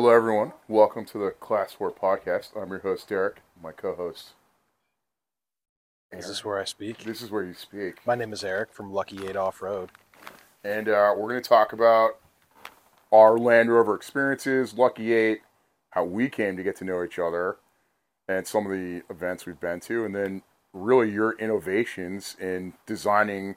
Hello, everyone. Welcome to the Class 4 podcast. I'm your host, Derek. My co host. This is this where I speak? This is where you speak. My name is Eric from Lucky Eight Off Road. And uh, we're going to talk about our Land Rover experiences, Lucky 8, how we came to get to know each other, and some of the events we've been to, and then really your innovations in designing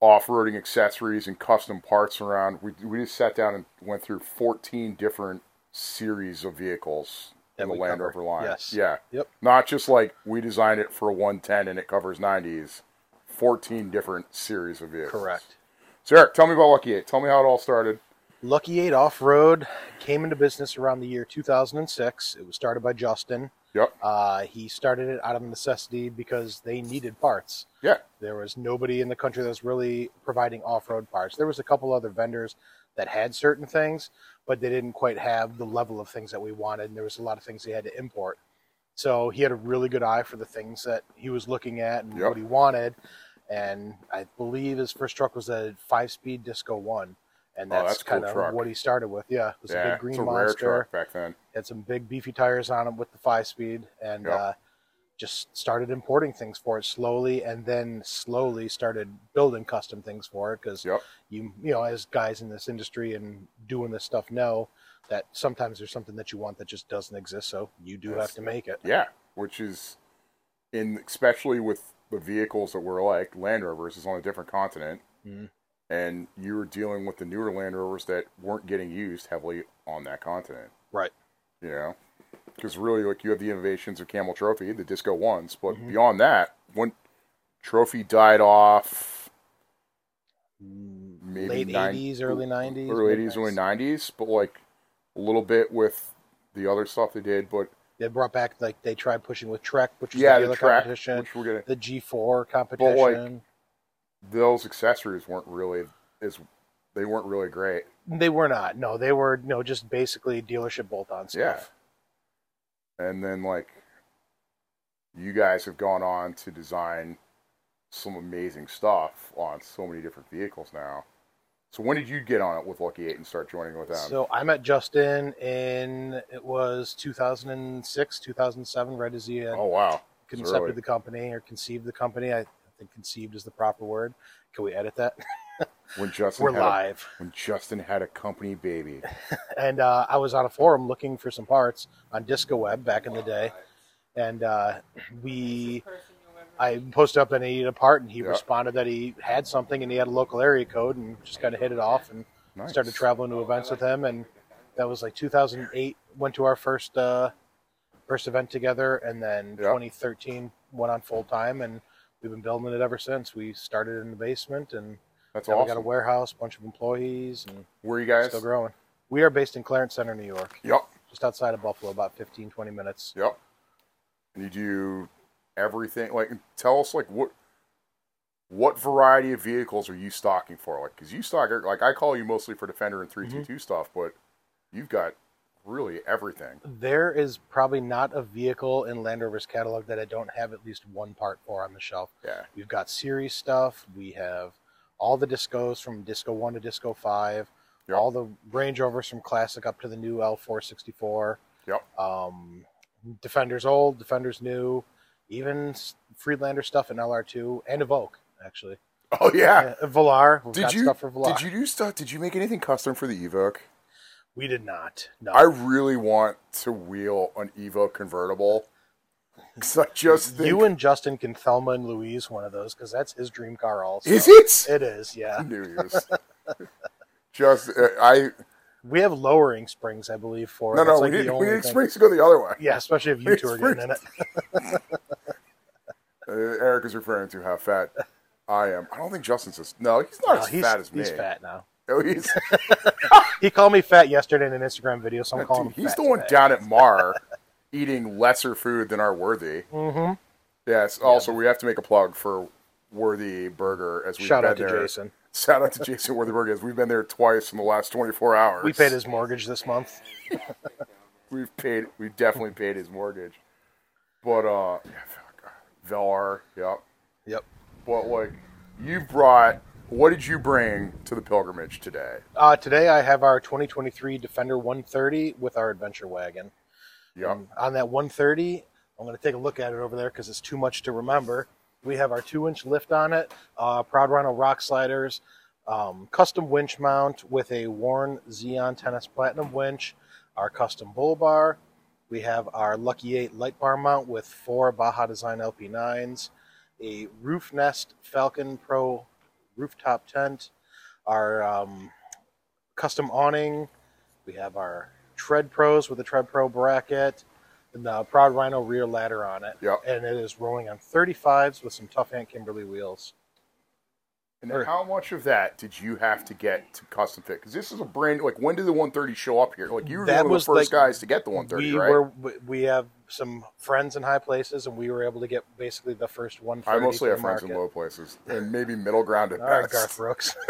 off-roading accessories and custom parts around. We we just sat down and went through 14 different series of vehicles That in the Land. Rover line. Yes. Yeah. Yep. Not just like we designed it for a 110 and it covers 90s. 14 different series of vehicles. Correct. So Eric, tell me about Lucky 8. Tell me how it all started. Lucky Eight Off Road came into business around the year 2006. It was started by Justin. Yep. Uh, he started it out of necessity because they needed parts. Yeah. There was nobody in the country that was really providing off-road parts. There was a couple other vendors that had certain things, but they didn't quite have the level of things that we wanted. And there was a lot of things they had to import. So he had a really good eye for the things that he was looking at and Yep. what he wanted. And I believe his first truck was a five-speed Disco One, and Oh, that's, that's cool kind of what he started with. Yeah, it was a big green it's a rare monster truck back then. had some big beefy tires on it with the five speed and Yep. uh, just started importing things for it slowly and then slowly started building custom things for it because Yep. you you know as guys in this industry and doing this stuff know that sometimes there's something that you want that just doesn't exist so you do Yes. have to make it Yeah. Which is in especially with the vehicles that were like Land Rovers is on a different continent. Mhm. And you were dealing with the newer Land Rovers that weren't getting used heavily on that continent. right. You know? Because really like you have the innovations of camel trophy the disco ones but Mhm. beyond that when trophy died off maybe late 80s early 90s early 80s early 90s but like a little bit with the other stuff they did but they brought back like they tried pushing with trek which was yeah the the track competition. which we're gonna the g4 competition those accessories weren't really as they weren't really great They were not. No, they were no just basically dealership bolt-on stuff. Yeah. And then like you guys have gone on to design some amazing stuff on so many different vehicles now. So when did you get on it with Lucky Eight and start joining with them? So I met Justin in it was 2006, 2007, right as he had oh wow, concepted the company or conceived the company. I think conceived is the proper word. Can we edit that? when Justin We're had a, live. when Justin had a company baby. and uh, I was on a forum looking for some parts on Disco Web back in the day, and uh, we I posted up that I needed a part, and he Yeah. responded that he had something and he had a local area code, and just kind of hit it off and Nice. started traveling to events with him, and that was like 2008. Went to our first uh, first event together, and then Yeah. 2013 went on full time, and we've been building it ever since. We started in the basement, and That's now we got a awesome. warehouse, bunch of employees, and Where are you guys? still growing. We are based in Clarence Center, New York Yep, just outside of Buffalo, about 15, 20 minutes. yep. And you do everything. Like, tell us like what what variety of vehicles are you stocking for? Like, because you stock like I call you mostly for Defender and mm-hmm. three two two stuff, but you've got really everything. There is probably not a vehicle in Land Rover's catalog that I don't have at least one part for on the shelf. Yeah. We've got series stuff. We have all the discos from Disco 1 to Disco 5, Yep. all the Range Rovers from Classic up to the new L464. Yep. Um, Defender's old, Defender's new, even Freelander stuff in LR2 and Evoque, actually. Oh yeah. Yeah, Velar. Did got you stuff for Velar. did you do stuff? Did you make anything custom for the Evoque? We did not. No. I really want to wheel an Evoque convertible. Cause I just think, You and Justin can Thelma and Louise one of those because that's his dream car. Also, is it? It is. Yeah, I knew he was. just uh, I we have lowering springs, I believe. For it. no no we like the we only didn't thing- expect to go the other way. Yeah, especially if you two are getting in it. Uh, Eric is referring to how fat I am. I don't think Justin says no. He's not No, as he's, fat as me. he's fat now. Oh, he's He called me fat yesterday in an Instagram video, so I'm calling him he's fat the one today. down at Mar eating lesser food than our worthy. Mm-hmm. Yes. Also, we have to make a plug for Worthy Burger as we Shout out to Jason. Shout out to Jason Worthy Burger as we've been there twice in the last 24 hours. We paid his mortgage this month. We've paid. We definitely paid his mortgage. But uh, yeah, Velar. Yep. Yep. But like, you brought what did you bring to the pilgrimage today? Uh, today I have our 2023 Defender 130 with our adventure wagon. Yep. And on that 130, I'm going to take a look at it over there because it's too much to remember. We have our two inch lift on it, uh, Proud Rhino rock sliders, um, custom winch mount with a Warn Zeon 10-S Platinum winch, our custom bull bar. We have our Lucky 8 light bar mount with four Baja Design LP9s, a Roof Nest Falcon Pro rooftop tent, our um, custom awning. We have our Tread Pros with a Tread Pro bracket, and the Proud Rhino rear ladder on it. Yep. And it is rolling on 35s with some Tough Ant Kimberly wheels. And Or- how much of that did you have to get to custom fit? Because this is a brand like when did the 130 show up here? Like you were one of the first like- guys to get the 130, we right? were we- we have some friends in high places, and we were able to get basically the first one. I mostly have friends in low places and maybe middle ground at All right, best. Garth Brooks.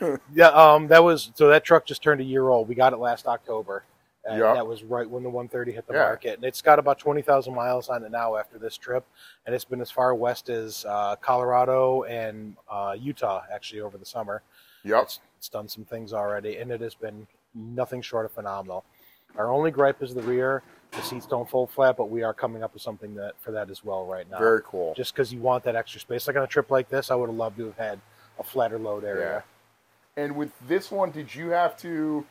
yeah, um, that was so that truck just turned a year old. We got it last October, and Yeah. that was right when the 130 hit the Yeah. market. And it's got about 20,000 miles on it now after this trip, and it's been as far west as uh, Colorado and uh, Utah actually over the summer. Yep. It's, it's done some things already, and it has been nothing short of phenomenal. Our only gripe is the rear. The seats don't fold flat, but we are coming up with something that for that as well right now Very cool. just because you want that extra space. Like on a trip like this, I would have loved to have had a flatter load area. Yeah. And with this one, did you have to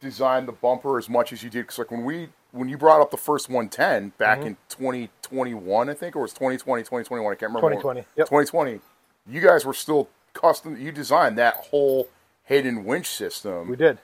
design the bumper as much as you did? Because like when we when you brought up the first 110 back Mm-hmm. in 2021, I think, or it was 2020, 2021, I can't remember. 2020, yep. 2020. You guys were still custom. You designed that whole hidden winch system. We did.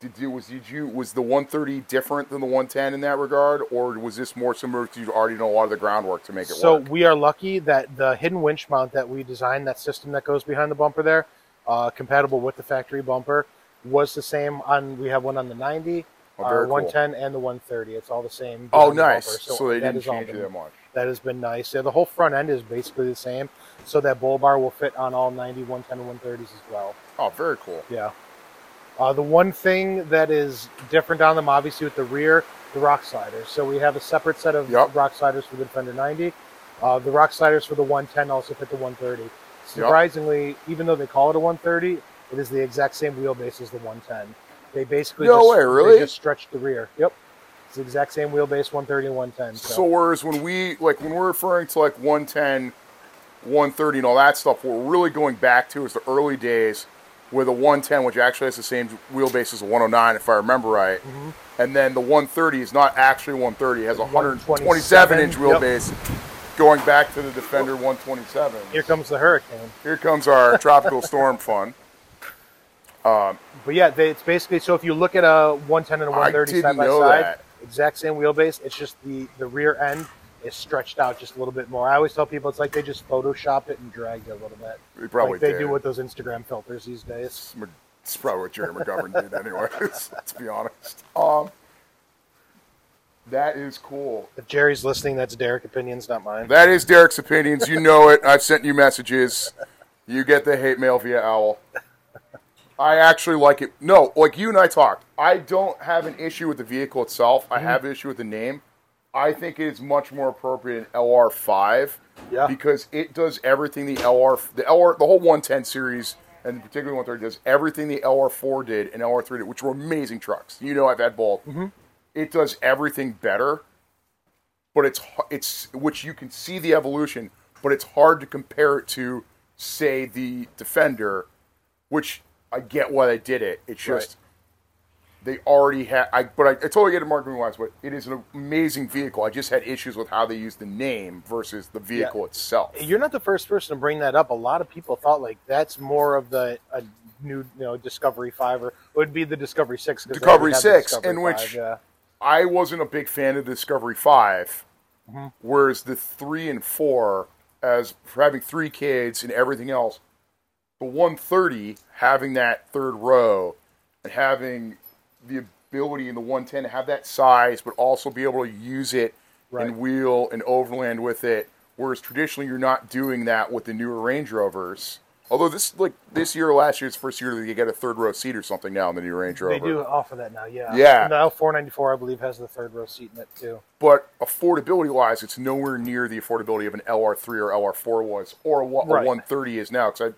Did you was did you was the 130 different than the 110 in that regard, or was this more similar to you already know a lot of the groundwork to make it So work? we are lucky that the hidden winch mount that we designed, that system that goes behind the bumper there, uh, compatible with the factory bumper, was the same on. We have one on the 90, Oh, uh, very cool. 110, and the 130. It's all the same. Oh, behind the nice. So, they didn't change been- that much. That has been nice. Yeah, the whole front end is basically the same. So that bull bar will fit on all 90, 110, and 130s as well. Oh, very cool. Yeah. Uh, the one thing that is different on them, obviously, with the rear, the rock sliders. So we have a separate set of Yep. rock sliders for the Defender 90. Uh, the rock sliders for the 110 also fit the 130. Surprisingly, even though they call it a 130, it is the exact same wheelbase as the 110. They basically No just, way, they really? just stretched the rear. Yep. It's the exact same wheelbase, 130 and 110. So, So whereas when we like when we're referring to like 110, 130 and all that stuff, what we're really going back to is the early days with a 110, which actually has the same wheelbase as a 109, if I remember right. Mm-hmm. And then the 130 is not actually 130; it has a 127 inch 127, yep. wheelbase. Going back to the Defender 127. here comes the Hurricane. Here comes our tropical storm fun. But yeah, they, it's basically so if you look at a 110 and a 130 didn't side by side, that. exact same wheelbase. It's just the the rear end is stretched out just a little bit more. I always tell people it's like they just Photoshop it and dragged it a little bit, We probably like they did. do with those Instagram filters these days. It's probably what Gerry McGovern did, anyways. to be honest. Um, that is cool. If Gerry's listening, that's Derek opinions, not mine. That is Derek's opinions. You know it. I've sent you messages. You get the hate mail via owl. I actually like it. No, like you and I talked. I don't have an issue with the vehicle itself. I have an issue with the name. I think it is much more appropriate in LR5 Yeah. because it does everything the LR, the LR, the whole 110 series, and particularly 130 does everything the LR4 did and LR3 did, which were amazing trucks. You know, I've had both. Mm-hmm. It does everything better but it's it's which you can see the evolution, but it's hard to compare it to, say, the Defender, which I get why they did it. It's just they already had. I but I, I totally get it marketing wise, but it is an amazing vehicle. I just had issues with how they used the name versus the vehicle itself. You're not the first person to bring that up. A lot of people thought like that's more of the a new you know Discovery Five or it would be the Discovery Six. Discovery already have the 6, Discovery in which- yeah. I wasn't a big fan of Discovery 5, Mm-hmm. whereas the 3 and 4, as for having three kids and everything else, the 130 having that third row and having the ability in the 110 to have that size, but also be able to use it Right. and wheel and overland with it, whereas traditionally you're not doing that with the newer Range Rovers. Although this like this year or last year's first year that you get a third row seat or something now in the new Range Rover. They do offer that now, yeah. Yeah. And the L494, I believe, has the third row seat in it too. But affordability wise, it's nowhere near the affordability of an LR3 or LR4 was, or what Right. a 130 is now. Because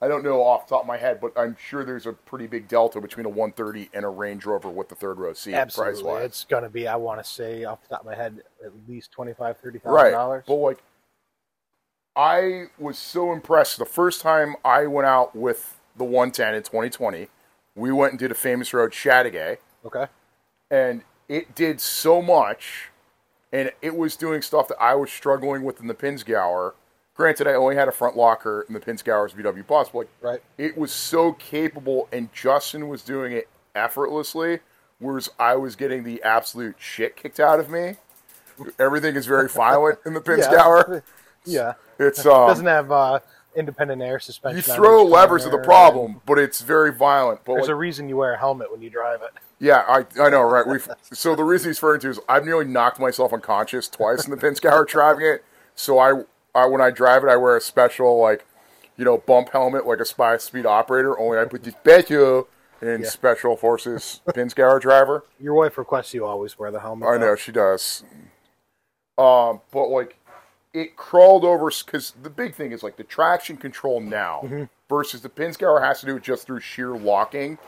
I, don't know off the top of my head, but I'm sure there's a pretty big delta between a 130 and a Range Rover with the third row seat, Absolutely. wise. It's going to be, I want to say, off the top of my head, at least $25,000, $30,000. Right. But like, I was so impressed. The first time I went out with the 110 in 2020, we went and did a famous road Chateauguay. Okay. and it did so much, and it was doing stuff that I was struggling with in the Pinzgauer. Granted, I only had a front locker in the Pinzgauer's VW Bus, but like, Right. it was so capable, and Justin was doing it effortlessly, whereas I was getting the absolute shit kicked out of me. Everything is very violent in the Pinzgauer. Yeah. It's um, Doesn't have uh, independent air suspension. you throw levers are the problem, but it's very violent. But There's like, a reason you wear a helmet when you drive it. Yeah, I I know, right? We so the reason he's referring to is I've nearly knocked myself unconscious twice in the Pinzgauer driving it. So I, I when I drive it, I wear a special like, you know, bump helmet like a spy speed operator. Only I put the special in Yeah. special forces Pinzgauer driver. Your wife requests you always wear the helmet. I though. know she does. Um, but like, it crawled over because the big thing is like the traction control now Mm-hmm. versus the Pinzgauer has to do it just through sheer locking.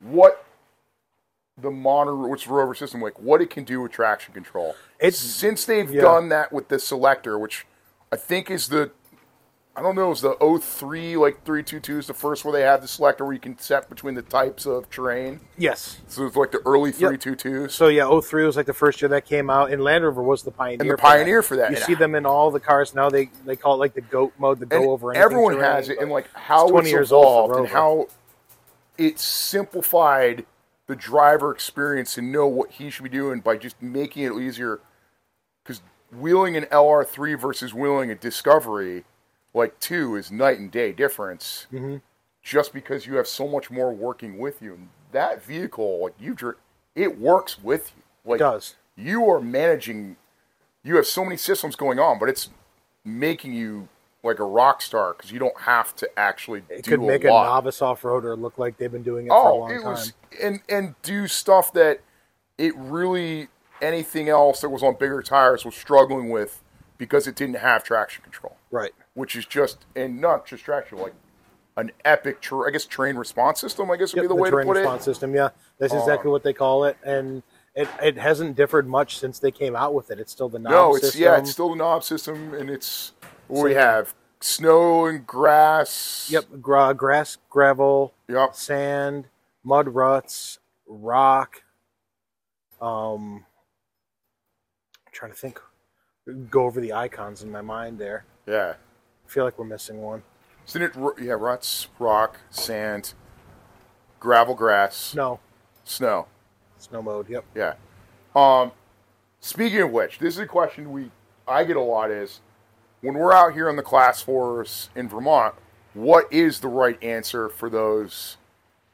What the monitor, which Rover system, like what it can do with traction control. It's- since they've yeah. done that with the selector, which I think is the I don't know, is the 03 like 322 is the first where they have the selector where you can set between the types of terrain. Yes. So it's like the early Yep. 322s. So yeah, 03 was like the first year that came out, and Land Rover was the pioneer. And the for that. pioneer for that. You see them in all the cars now. They they call it like the goat mode, the go over. everyone terrain, has it, and like how it's 20 it's years old and how it simplified the driver experience to know what he should be doing by just making it easier. Wheeling an LR3 versus wheeling a Discovery, like two, is night and day difference. Mm-hmm. Just because you have so much more working with you, and that vehicle, like you, it works with you. Like it does. you are managing you have so many systems going on but it's making you like a rock star because you don't have to actually do It could make a lot. novice off roader look like they've been doing it for a oh long it time. was and and do stuff that it really anything else that was on bigger tires was struggling with because it didn't have traction control Right. which is just and not just traction like an epic tra- i guess terrain response system i guess would Yep, be the, way to terrain Train response system. Yeah, that's Uh, exactly what they call it, and it, it hasn't differed much since they came out with it. It's still the knob no it's system. yeah it's still the knob system and it's what we have snow and grass Yep, gra- grass, gravel, yep sand, mud ruts, rock. Um, trying to think. Go over the icons in my mind there. Yeah. I feel like we're missing one. Isn't it, yeah, ruts, rock, sand, gravel, grass, Snow, snow. snow mode. Yep. Yeah. Um, speaking of which, this is a question we I get a lot is when we're out here on the class fours in Vermont, what is the right answer for those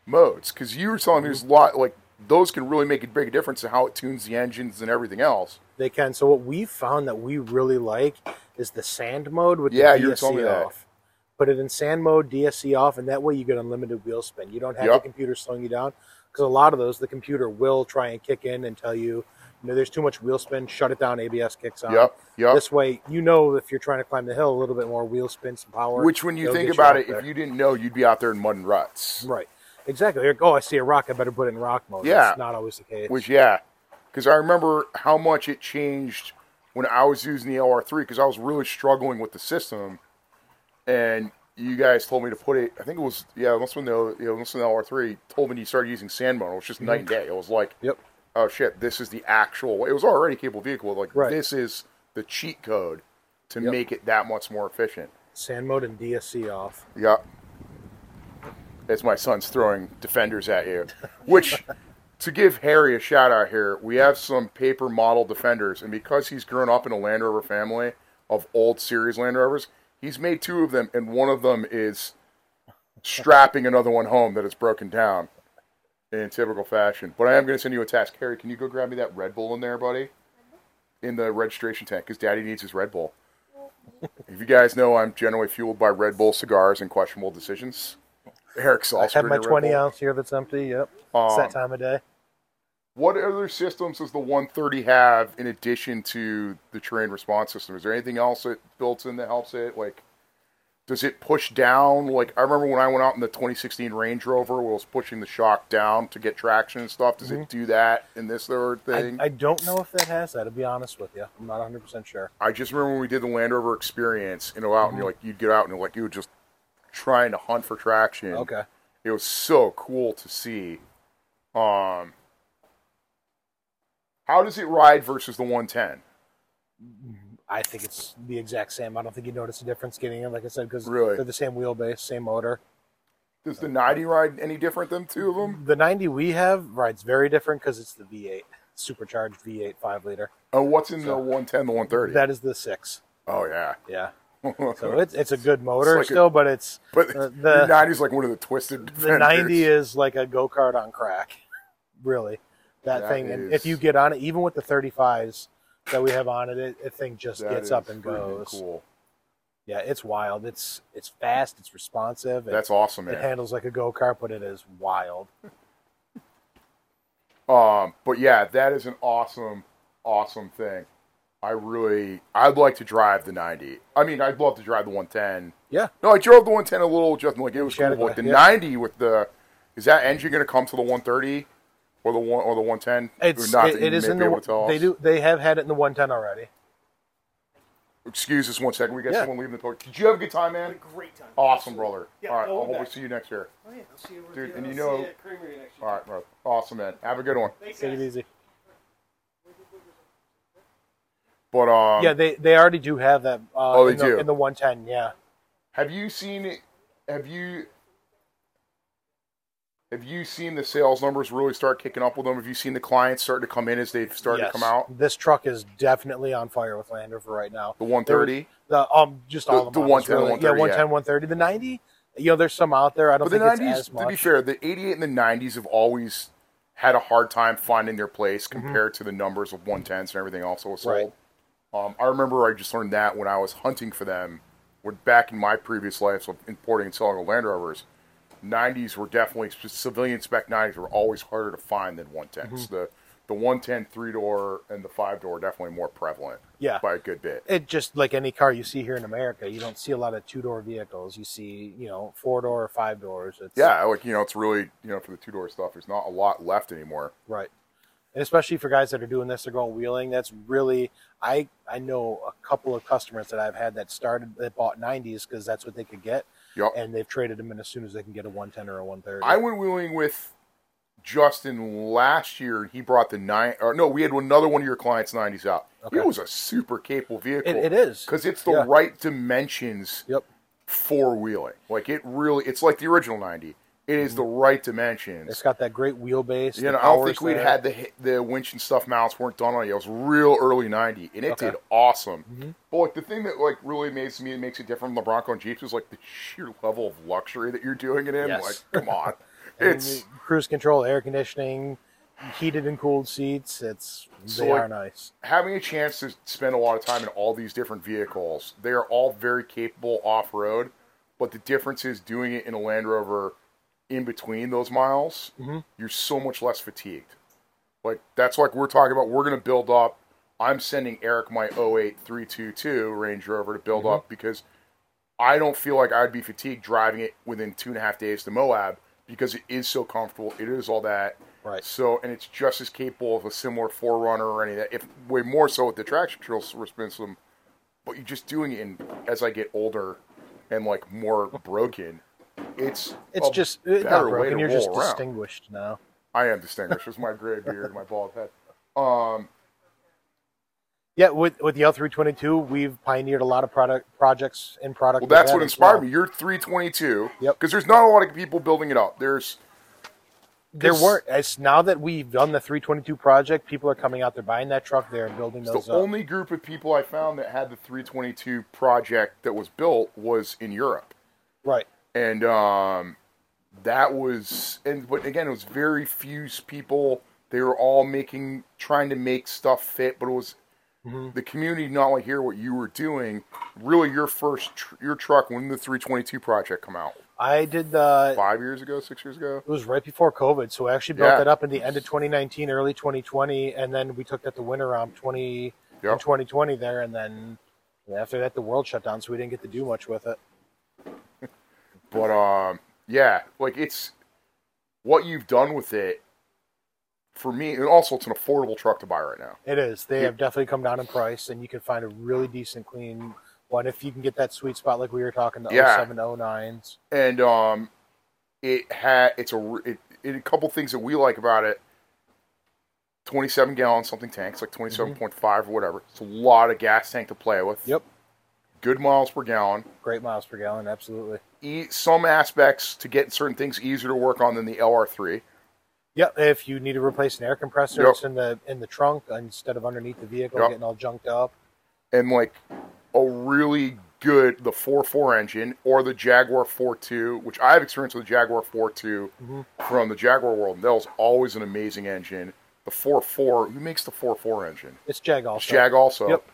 modes? Because you were telling me there's a lot like those can really make a big difference in how it tunes the engines and everything else. They can. So what we found that we really like is the sand mode with Yeah, the you DSC off. Put it in sand mode, DSC off, and that way you get unlimited wheel spin. You don't have Yep. the computer slowing you down because a lot of those the computer will try and kick in and tell you, you know, there's too much wheel spin. Shut it down. ABS kicks on. Yep, yep. This way, you know, if you're trying to climb the hill, a little bit more wheel spin, some power. Which, when you think about out it, there. if you didn't know, you'd be out there in mud and ruts. right, exactly. Like, oh, I see a rock. I better put it in rock mode. Yeah. That's not always the case. Which, yeah, because I remember how much it changed when I was using the LR3 because I was really struggling with the system, and you guys told me to put it. I think it was yeah, once when though, you know, this one the LR3 told me you started using sand mode. It was just night and mm-hmm. day. It was like, Yep. oh shit, this is the actual. It was already a capable vehicle. Like Right. this is the cheat code to Yep. make it that much more efficient. Sand mode and DSC off. Yeah. It's my son's throwing defenders at you. Which, to give Harry a shout out here, we have some paper model defenders, and because he's grown up in a Land Rover family of old series Land Rovers, he's made two of them, and one of them is strapping another one home that is broken down in typical fashion. But I am going to send you a task. Harry, can you go grab me that Red Bull in there, buddy? In the registration tank, because Daddy needs his Red Bull. if you guys know, I'm generally fueled by Red Bull cigars and questionable decisions. Eric's I have my drinking 20 Bull. ounce here that's empty. Yep. it's that Um, time of day. What other systems does the 130 have in addition to the terrain response system? Is there anything else that built in that helps it? Like, does it push down? Like, I remember when I went out in the 2016 Range Rover, where it was pushing the shock down to get traction and stuff. Does it do that in this third I, thing? I don't know if that has that, to be honest with you. I'm not 100% sure. I just remember when we did the Land Rover experience, you know, out and you're like, you'd get out and like, you would just trying to hunt for traction. Okay. It was so cool to see. Um, how does it ride versus the 110? I think it's the exact same. I don't think you notice a difference getting in, like I said, because Really? they're the same wheelbase, same motor. Does the 90 ride any different than two of them? The 90 we have rides very different because it's the V8, supercharged V8 5 liter. Oh, what's in the 110, the 130? That is the 6. oh, yeah. Yeah. So it's it's a good motor like a- still, but it's but uh, the the 90 is like one of the twisted. the 90 is like a go kart on crack, really. That, That thing, and if you get on it, even with the 35s that we have on it, it, it thing just gets up and goes. Cool. Yeah, it's wild. It's it's fast. It's responsive. It, That's awesome, it handles like a go kart, but it is wild. Um, but yeah, that is an awesome, awesome thing. I really, I'd like to drive the 90. I mean, I'd love to drive the 110. Yeah, No, I drove the 110 a little, just like it was cool. But like the yeah. 90 with the, is that engine going to come to the 130 or the one or the 110? it's not it, it is in the able to tell they do they have had it in the 110 already. Excuse us one second. We got Yeah. someone leaving the door. Did you have a good time, man? Great time. Awesome, brother. Yeah, All right, no, I'll I'm hope we back. see you next year. Oh, yeah, I'll see you Dude, and I'll you see know- at next year. All right, bro. Awesome, man. Have a good one. Thanks, Take it easy. But um, yeah, they they already do have that. Uh, Oh, they in the, do? in the 110. Yeah, Have you seen it? Have you have you seen the sales numbers really start kicking up with them? Have you seen the clients starting to come in as they've started Yes. to come out? This truck is definitely on fire with Land Rover right now. The 130, The um, just all The- the, the 110, really. 130, yeah, 110, 130. The 90, you know, there's some out there. I don't but the think it's 90s. as To be fair, the 88 and the 90s have always had a hard time finding their place compared to the numbers of 110s and everything else that was sold. Mm-hmm. Right. Um, I remember I just learned that when I was hunting for them. When back in my previous life of importing and selling Land Rovers, 90s were definitely civilian spec 90s were always harder to find than 110s. Mm-hmm. The the 110 three door and the five door are definitely more prevalent. Yeah. by a good bit. it just like any car you see here in America, you don't see a lot of two door vehicles. You see, you know, four door or five doors. It's, Yeah, like you know, it's really you know for the two door stuff. There's not a lot left anymore. right. And especially for guys that are doing this, they're going wheeling. That's really I I know a couple of customers that I've had that started that bought 90s because that's what they could get, Yep. and they've traded them in as soon as they can get a 110 or a 130. I went wheeling with Justin last year. He brought the nine. Or no, we had another one of your clients' nineties out. Okay. It was a super capable vehicle. It- it is. because it's the Yeah. right dimensions Yep. for wheeling. Like it really, it's like the original ninety. It is the right dimensions. It's got that great wheelbase. you know, I don't think we'd there. had the the winch and stuff mounts weren't done on it. It was real early ninety, and it Okay. did awesome. Mm-hmm. But like the thing that like really amazes me and makes it different from the Bronco and Jeeps is like the sheer level of luxury that you're doing it in. Yes. Like, come on, it's cruise control, air conditioning, heated and cooled seats. It's So, they like, are nice. having a chance to spend a lot of time in all these different vehicles. They are all very capable off road, but the difference is doing it in a Land Rover in between those miles, Mm-hmm. you're so much less fatigued. Like that's like we're talking about. We're going to build up. I'm sending Eric my 08322 Range Rover to build Mm-hmm. up because I don't feel like I'd be fatigued driving it within two and a half days to Moab because it is so comfortable. It is all that. Right. So, and it's just as capable of a similar 4Runner or any of that. If way more so with the traction control system, but you're just doing it in as I get older and like more broken. It's It's just it's better not way broken. You're just around. distinguished now. I am distinguished. It's my gray beard my bald head. Um, Yeah, with with the L322, we've pioneered a lot of product projects in product. well, that's what inspired well. me. You're 322. Yep. Because there's not a lot of people building it up. There's there weren't as now that we've done the 322 project, people are coming out. They're buying that truck. They're building the those up. only group of people I found that had the 322 project that was built was in Europe. right. And um, that was and but again it was very few people they were all making trying to make stuff fit but it was Mhm. the community not only hear what you were doing. Really, your first tr- your truck when the 322 project come out? I did the. Five years ago, six years ago. It was right before COVID, so we actually built Yeah. it up in the end of 2019, early 2020, and then we took that to winter romp 20 Yep. 2020 there, and then after that the world shut down, so we didn't get to do much with it. But um, yeah, like it's what you've done with it. For me, and also it's an affordable truck to buy right now. It is. They Yeah. have definitely come down in price, and you can find a really decent, clean one if you can get that sweet spot like we were talking the Yeah. 07, 09s. and um, it had it's a it, it a couple things that we like about it. Twenty-seven gallon something tanks, like twenty-seven point five or whatever. It's a lot of gas tank to play with. Yep. Good miles per gallon. Great miles per gallon, absolutely. E- some aspects to get certain things easier to work on than the LR3. Yep. If you need to replace an air compressor, Yep. it's in the in the trunk instead of underneath the vehicle, Yep. getting all junked up. and like a really good the 4.4 engine or the Jaguar 4.2, which I have experience with the Jaguar 4.2 Mhm. from the Jaguar world. That was always an amazing engine. The 4.4, who makes the 4.4 engine? It's Jag also. It's Jag also. Yep.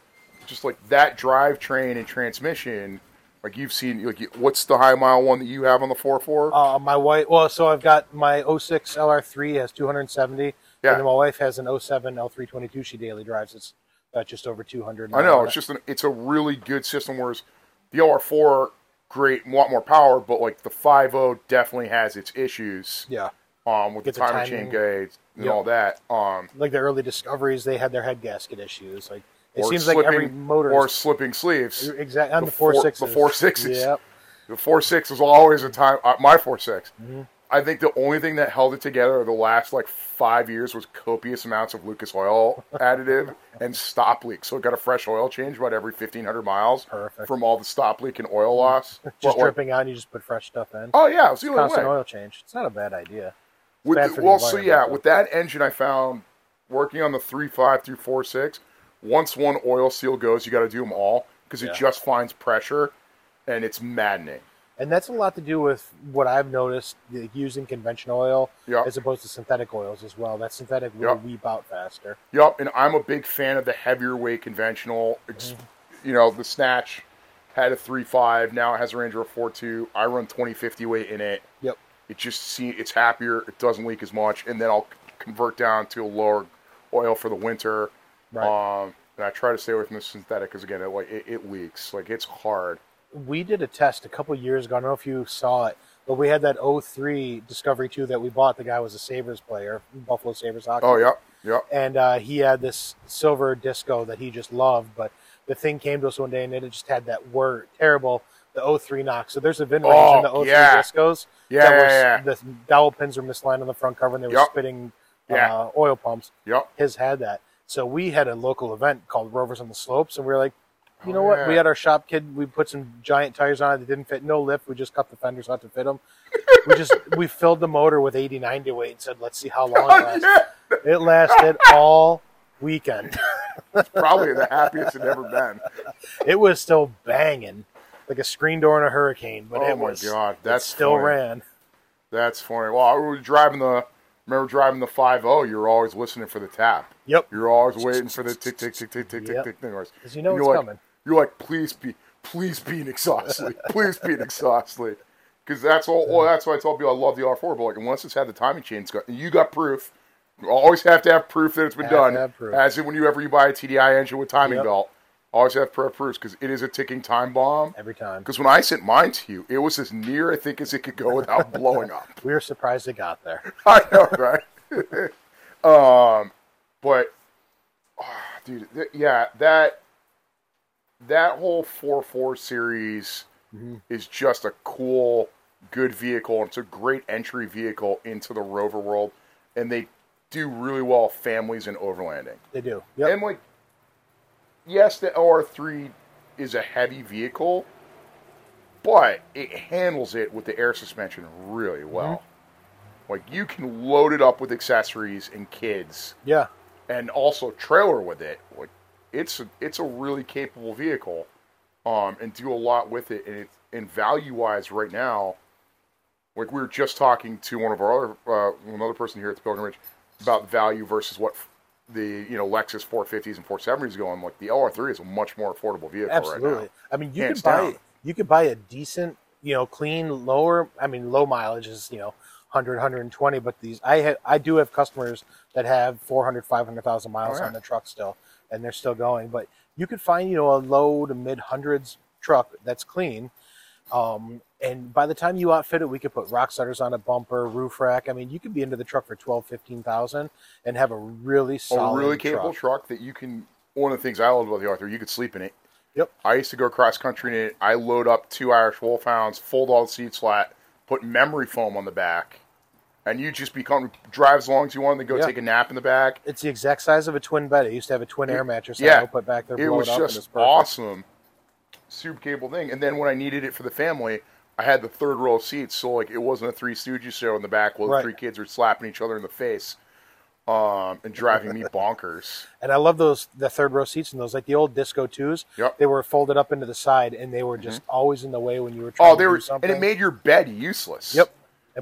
Just like that drivetrain and transmission, like you've seen, like you- what's the high mile one that you have on the four four? Uh, my wife, well, so I've got my 06 LR3 has 270, Yeah. and then my wife has an 07 L322 she daily drives. It's uh, just over 200. I know it's just an, it's a really good system. Whereas the LR4, great, a lot more power, but like the 5.0 definitely has its issues. yeah, um, with Get the the timing chain gauge and Yep. all that. Um, like the early discoveries, they had their head gasket issues. Like it seems slipping, like every motor or slipping sleeves. exactly on the, the four four- sixes. the four sixes. Yep. The four six was always a time. Uh, my four six. Mhm. I think the only thing that held it together the last like five years was copious amounts of Lucas oil additive and stop leak. So it got a fresh oil change about every fifteen hundred miles Perfect. from all the stop leak and oil loss. Just But, dripping out, and you just put fresh stuff in. oh yeah, it was the Constant way. oil change. It's not a bad idea. With the- the well, so yeah, though. with that engine, I found working on the three five through four six. Once one oil seal goes, you got to do them all because Yeah. it just finds pressure, and it's maddening. And that's a lot to do with what I've noticed like, using conventional oil Yep. as opposed to synthetic oils as well. That synthetic will Yep. weep out faster. Yep, and I'm a big fan of the heavier weight conventional. It's, Mm-hmm. You know, the Snatch had a three five. Now it has a Ranger of four two. I run twenty fifty weight in it. Yep. It just see it's happier. It doesn't leak as much, and then I'll convert down to a lower oil for the winter. Right. Um, and I try to stay away from the synthetic because again, it, like it, it leaks. Like it's hard. we did a test a couple years ago. I don't know if you saw it, but we had that 03 Discovery 2 that we bought. The guy was a Sabres player, Buffalo Sabres hockey. Oh yep, yep. And uh, he had this silver disco that he just loved, but the thing came to us one day and it just had that word terrible, the 03 knock. So there's a VIN range Oh, in the 03 yeah. discos. Yeah, that yeah, was, yeah. The dowel pins were misaligned on the front cover and they were Yep. spitting Yeah. uh, oil pumps. Yep. His had that. So we had a local event called Rovers on the Slopes, and we were like, you Oh, know what? We had our shop kid. We put some giant tires on it that didn't fit. No lift. We just cut the fenders out to fit them. we just we filled the motor with 80, 90 weight and said, let's see how long oh, it lasts. yeah. It lasted all weekend. Probably the happiest it ever been. It was still banging like a screen door in a hurricane, but Oh it my was God, it that's still funny. ran. That's funny. Well, we were driving the. Remember driving the five oh, zero? You were always listening for the tap. Yep. You're always waiting for the tick tick tick tick tick tick Yep. tick tick noise. 'Cause you know you're it's like, coming. You're like, please be, please be exhaustively, please be exhaustively, because that's all. Well, that's why I told people I love the R four, but like unless it's had the timing chains, go, you got proof. You always have to have proof that it's been Have done. have proof. As in, whenever you buy a TDI engine with timing Yep. belt, always have proof proofs because it is a ticking time bomb. Every time. Because when I sent mine to you, it was as near I think as it could go without blowing up. We were surprised it got there. I know, right? um, but, ah, dude, th- yeah, that that whole four four series is just a cool, good vehicle. It's a great entry vehicle into the rover world, and they do really well families and overlanding. They do. Yep. And like, yes, the LR3 is a heavy vehicle, but it handles it with the air suspension really well. Like you can load it up with accessories and kids, yeah. and also trailer with it. Like it's a, it's a really capable vehicle, um, and do a lot with it. And it, and value wise, right now, like we were just talking to one of our other uh, another person here at the Pilgrimage about value versus what the you know Lexus 450s and 470s going, like the LR3 is a much more affordable vehicle Absolutely. right now. I mean, you Hands could buy down. you could buy a decent, you know, clean, lower. I mean, low mileage is you know 100, 120. But these, I ha- I do have customers that have 400, 500,000 miles Oh, yeah. on the truck still, and they're still going. But you could find you know a low to mid hundreds truck that's clean. Um, and by the time you outfit it, we could put rock starters on a bumper, roof rack. I mean, you could be into the truck for 12, 15,000 and have a really solid A really capable truck. truck that you can. One of the things I love about the R3, you could sleep in it. Yep. I used to go cross country in it. I load up two Irish Wolfhounds, fold all the seats flat, put memory foam on the back, and you just become drive as long as you want. Then go Yeah. take a nap in the back. It's the exact size of a twin bed. I used to have a twin air mattress. Yeah. I put back there, it was it up, and it's just awesome, super cable thing. And then when I needed it for the family, I had the third row of seats, so like it wasn't a Three Stooges show in the back where Right. the three kids were slapping each other in the face, um, and driving me bonkers. And I love those the third row seats and those like the old disco twos. Yep. They were folded up into the side and they were just always in the way when you were trying Oh, they to were, do something. and it made your bed useless. Yep.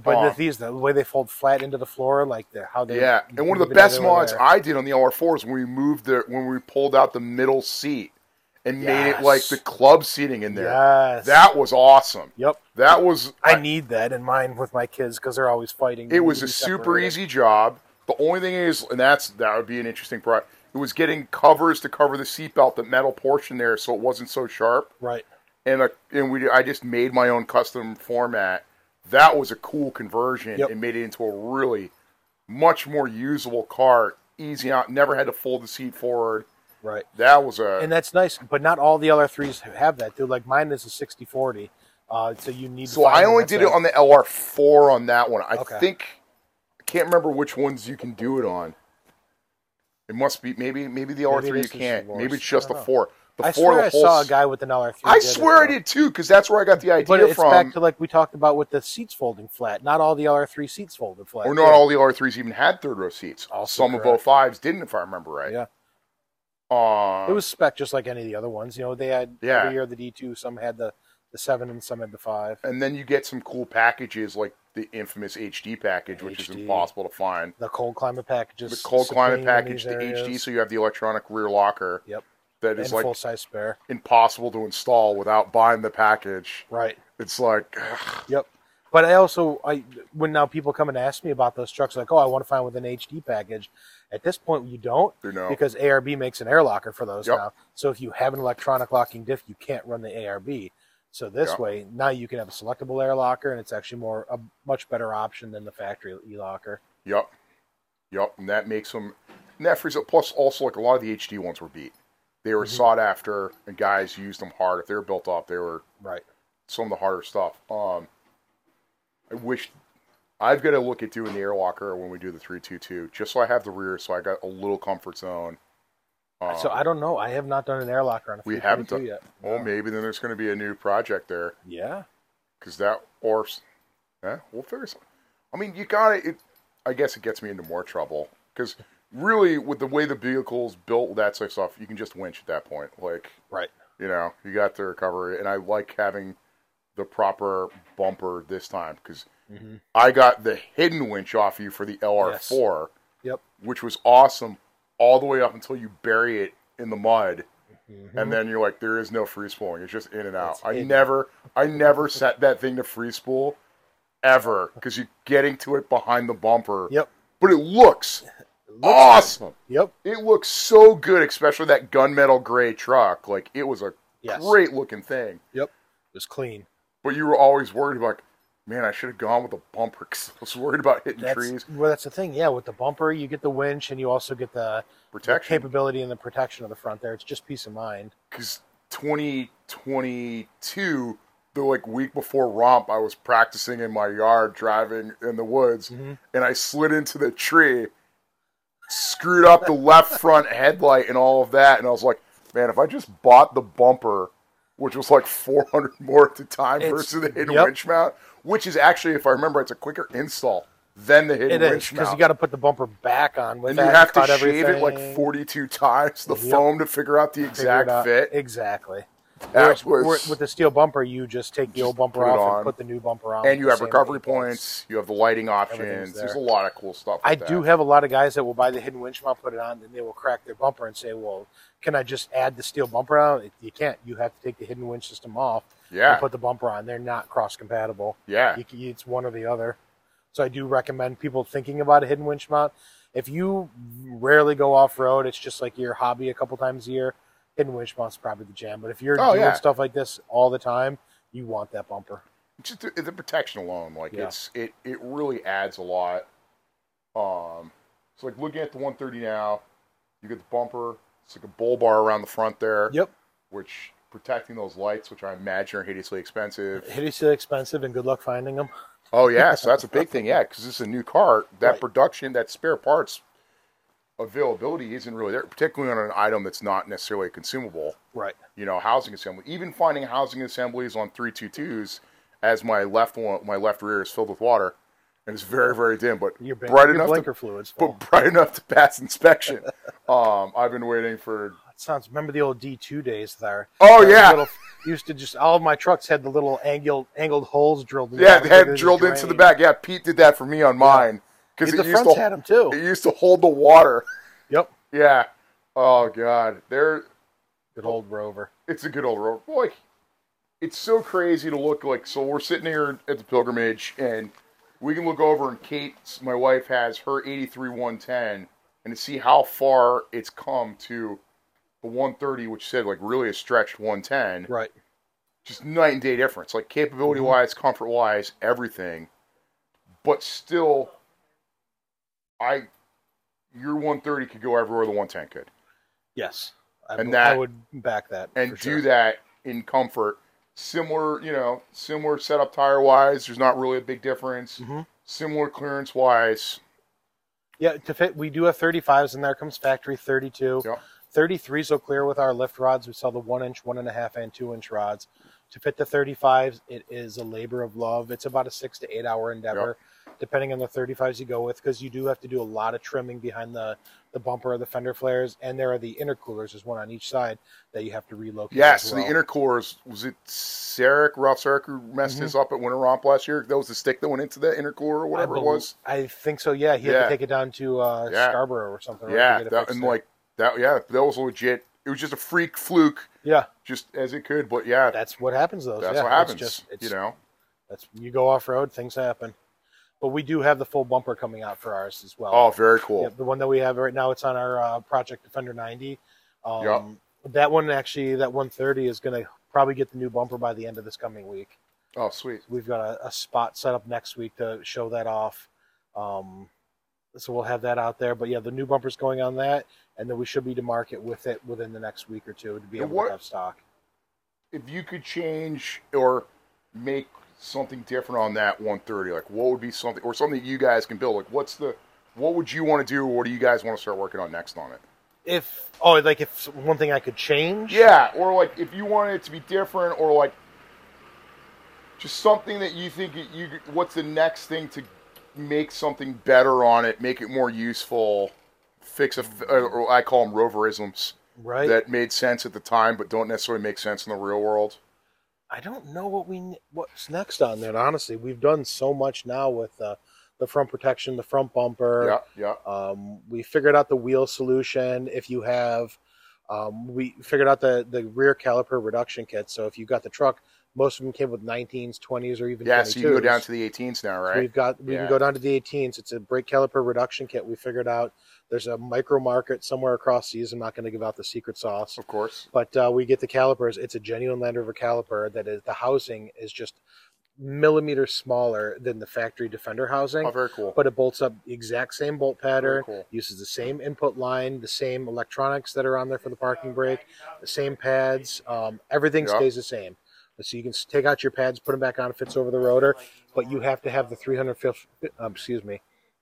But Oh. with these, the way they fold flat into the floor, like the, how they Yeah, and one of the best though they were mods there. I did on the LR4 is when we moved the when we pulled out the middle seat and made it like the club seating in there. Yes. That was awesome. Yep. That was I need that in mine with my kids because they're always fighting. It was a super easy job. The only thing is, and that's that would be an interesting part. It was getting covers to cover the seatbelt, the metal portion there, so it wasn't so sharp. Right. And a, and we, I just made my own custom format. That was a cool conversion Yep. and made it into a really much more usable car. Easy out. Never had to fold the seat forward. Right. That was a And that's nice, but not all the LR3s have that, dude. Like mine is a 6040. Uh, so you need. to So I only did it on the LR4 on that one. I Okay. think I can't remember which ones you can do it on. It must be maybe maybe the Maybe R3 you can't. Maybe it's just the know. four. The I four swear the I saw a guy with an LR3. I did it, swear I did too, because that's where I got the idea But it's from. back to like we talked about with the seats folding flat. Not all the LR3 seats folded flat. or not all the R3s even had third row seats. Also Some correct. of 05s didn't, if I remember right. Yeah. Uh, It was spec just like any of the other ones. You know, they had Yeah. every year the D2. Some had the the seven and some had the five. and then you get some cool packages like the infamous HD package, which is impossible to find. The cold climate packages. The cold climate package, the HD, so you have the electronic rear locker Yep. that is and like full size spare. impossible to install without buying the package. Right. It's like, Yep. But I also, I when now people come and ask me about those trucks, like, oh, I want to find with an HD package. At this point, you don't you know, because ARB makes an air locker for those Yep. now. So if you have an electronic locking diff, you can't run the ARB. So this Yep. way, now you can have a selectable air locker, and it's actually more a much better option than the factory e locker. yep, yep, and that makes them. And that frees up. Plus, also like a lot of the HD ones were beat. They were Mhm. sought after, and guys used them hard. If they were built up, they were Right. some of the harder stuff. Um, I wish I've got to look at doing the air locker when we do the three two two, just so I have the rear, so I got a little comfort zone. Um, so I don't know. I have not done an air locker on a We haven't 322 done- yet. well, No. maybe then there's going to be a new project there. Yeah. because that or yeah, we'll figure something. I mean, you got it. I guess it gets me into more trouble because really, with the way the vehicle's built, that sort of stuff, you can just winch at that point. Like Right. you know, you got the recovery, and I like having the proper bumper this time because hmm I got the hidden winch off you for the LR4, Yep. which was awesome all the way up until you bury it in the mud Mhm. and then you're like, there is no free spooling. It's just in and out. It's I hidden. never, I never set that thing to free spool ever because you're getting to it behind the bumper. Yep. But it looks It looks awesome. Yep. It looks so good, especially that gunmetal gray truck. Like it was a Yes. great looking thing. Yep. It was clean. But you were always worried about, man, I should have gone with a bumper because I was worried about hitting That's trees. well. That's the thing. Yeah, with the bumper, you get the winch, and you also get the, the Protection. capability and the protection of the front there. It's just peace of mind. because 2022, the like week before romp, I was practicing in my yard driving in the woods, Mhm. and I slid into the tree, screwed up the left front headlight and all of that, and I was like, man, if I just bought the bumper, which was like 400 more at the time It's- versus the hidden yep. winch mount, which is actually, if I remember, it's a quicker install than the hidden It is winch because mount. you got to put the bumper back on with and that. you have to shave it like 42 times the Yep. foam to figure out the exact fit. Exactly. Whereas was- with the steel bumper, you just take the Just old bumper off on. and put the new bumper on. and you have recovery points. You have the lighting options. Everything's There's a lot of cool stuff. I with do have a lot of guys that will buy the hidden winch mount, put it on, and they will crack their bumper and say, "Well, can I just add the steel bumper on?" You can't. You have to take the hidden winch system off Yeah, and put the bumper on. They're not cross compatible. yeah. You can, it's one or the other. So I do recommend people thinking about a hidden winch mount. If you rarely go off road, it's just like your hobby a couple times a year. Hidden winch mount's probably the jam. But if you're Oh, doing yeah. stuff like this all the time, you want that bumper. just the, the protection alone, like Yeah. it's it it really adds a lot. Um, so like looking at the 130 now, you get the bumper. It's like a bull bar around the front there, Yep. which protecting those lights, which I imagine are hideously expensive. Hideously expensive, and good luck finding them. Oh yeah, so that's a big thing, yeah, because this is a new car. That Right. production, that spare parts availability isn't really there, particularly on an item that's not necessarily consumable. Right. you know, housing assembly. Even finding housing assemblies on 322s as my left one, my left rear is filled with water and it's very, very dim, but Your, ban- bright your enough blinker to, fluids full. but bright enough to pass inspection. um, I've been waiting for. That sounds. Remember the old D two days there? Oh The yeah, Little, used to just all of my trucks had the little angled angled holes drilled. in yeah, they had drilled into the back. Yeah, Pete did that for me on mine because The it used fronts to had them too. it used to hold the water. Yep. Yeah. Oh god, there. Good old Rover. it's a good old Rover. Boy, it's so crazy to look like. So we're sitting here at the pilgrimage, and we can look over, and Kate, my wife, has her 83 110, and to see how far it's come to the 130, which said like really a stretched 110. Right. Just night and day difference, like capability mm-hmm. wise, comfort wise, everything. But still, I your 130 could go everywhere the 110 could. Yes. I, And would- that- I would back that. and for do that in comfort. Similar, you know, similar setup tire wise. There's not really a big difference. Mhm. Similar clearance wise. Yeah, to fit, we do have 35s in there. Comes factory 32. Yep. 33s will clear with our lift rods. We sell the one inch, one and a half, and two inch rods. To fit the 35s, it is a labor of love. It's about a six to eight hour endeavor, depending on the 35s you go with, because you do have to do a lot of trimming behind the, the bumper of the fender flares, and there are the intercoolers. There's one on each side that you have to relocate. Yeah. So well. the intercoolers was it Sarek Ralph Sarek who messed Mm-hmm. this up at Winter Romp last year? That was the stick that went into the intercooler or whatever I it was. I think so. Yeah, he had to take it down to uh, Yeah. Scarborough or something. right, Yeah. That, and there. like that. Yeah. That was legit. It was just a freak fluke, yeah, just as it could. But yeah, that's what happens though. that's yeah, what happens. It's just, it's, you know. That's you go off road, things happen. But we do have the full bumper coming out for ours as well. Oh, very cool. Yep, the one that we have right now, it's on our uh, Project Defender 90. Um, Yep. That one actually, that 130 is going to probably get the new bumper by the end of this coming week. Oh, sweet. We've got a, a spot set up next week to show that off. Um, so we'll have that out there. But yeah, the new bumper's going on that, and then we should be to market with it within the next week or two to be And able what- to have stock. if you could change or make something different on that 130, like what would be something or something you guys can build? Like what's the what would you want to do? Or what do you guys want to start working on next on it? If oh, like if one thing I could change, Yeah, or like if you wanted it to be different, or like just something that you think you what's the next thing to make something better on it, make it more useful, fix a f- uh, or I call them roverisms right? that made sense at the time but don't necessarily make sense in the real world. I don't know what we what's next on that. Honestly, we've done so much now with uh, the front protection, the front bumper. Yeah, yeah. Um, we figured out the wheel solution. If you have, um, we figured out the the rear caliper reduction kit. So if you got the truck, most of them came with 19s, 20s, or even Yeah, 22s. so you can go down to the 18s now, right? We've got we Yeah. can go down to the 18s. It's a brake caliper reduction kit. We figured out there's a micro market somewhere across these. I'm not going to give out the secret sauce. Of course. But uh, we get the calipers. It's a genuine Land Rover caliper. That is the housing is just millimeters smaller than the factory Defender housing, Oh, very cool. but it bolts up the exact same bolt pattern. Cool. Uses the same input line, the same electronics that are on there for the parking brake, the same pads. Um, everything Yeah. stays the same. So you can take out your pads, put them back on, it fits over the rotor, but you have to have the 350, um, excuse me,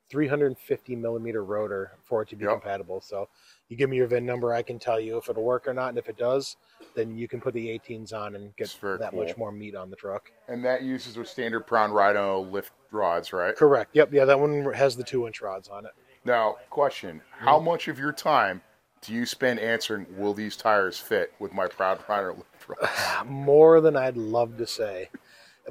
350 millimeter rotor for it to be Yep. compatible. So you give me your VIN number, I can tell you if it'll work or not, and if it does, then you can put the 18s on and get that cool. much more meat on the truck. And that uses their standard Brown Rhino lift rods, right? Correct. Yep. Yeah, that one has the two inch rods on it. Now, question: How much of your time do you spend answering, will these tires fit with my Proud Rider lift trucks? More than I'd love to say,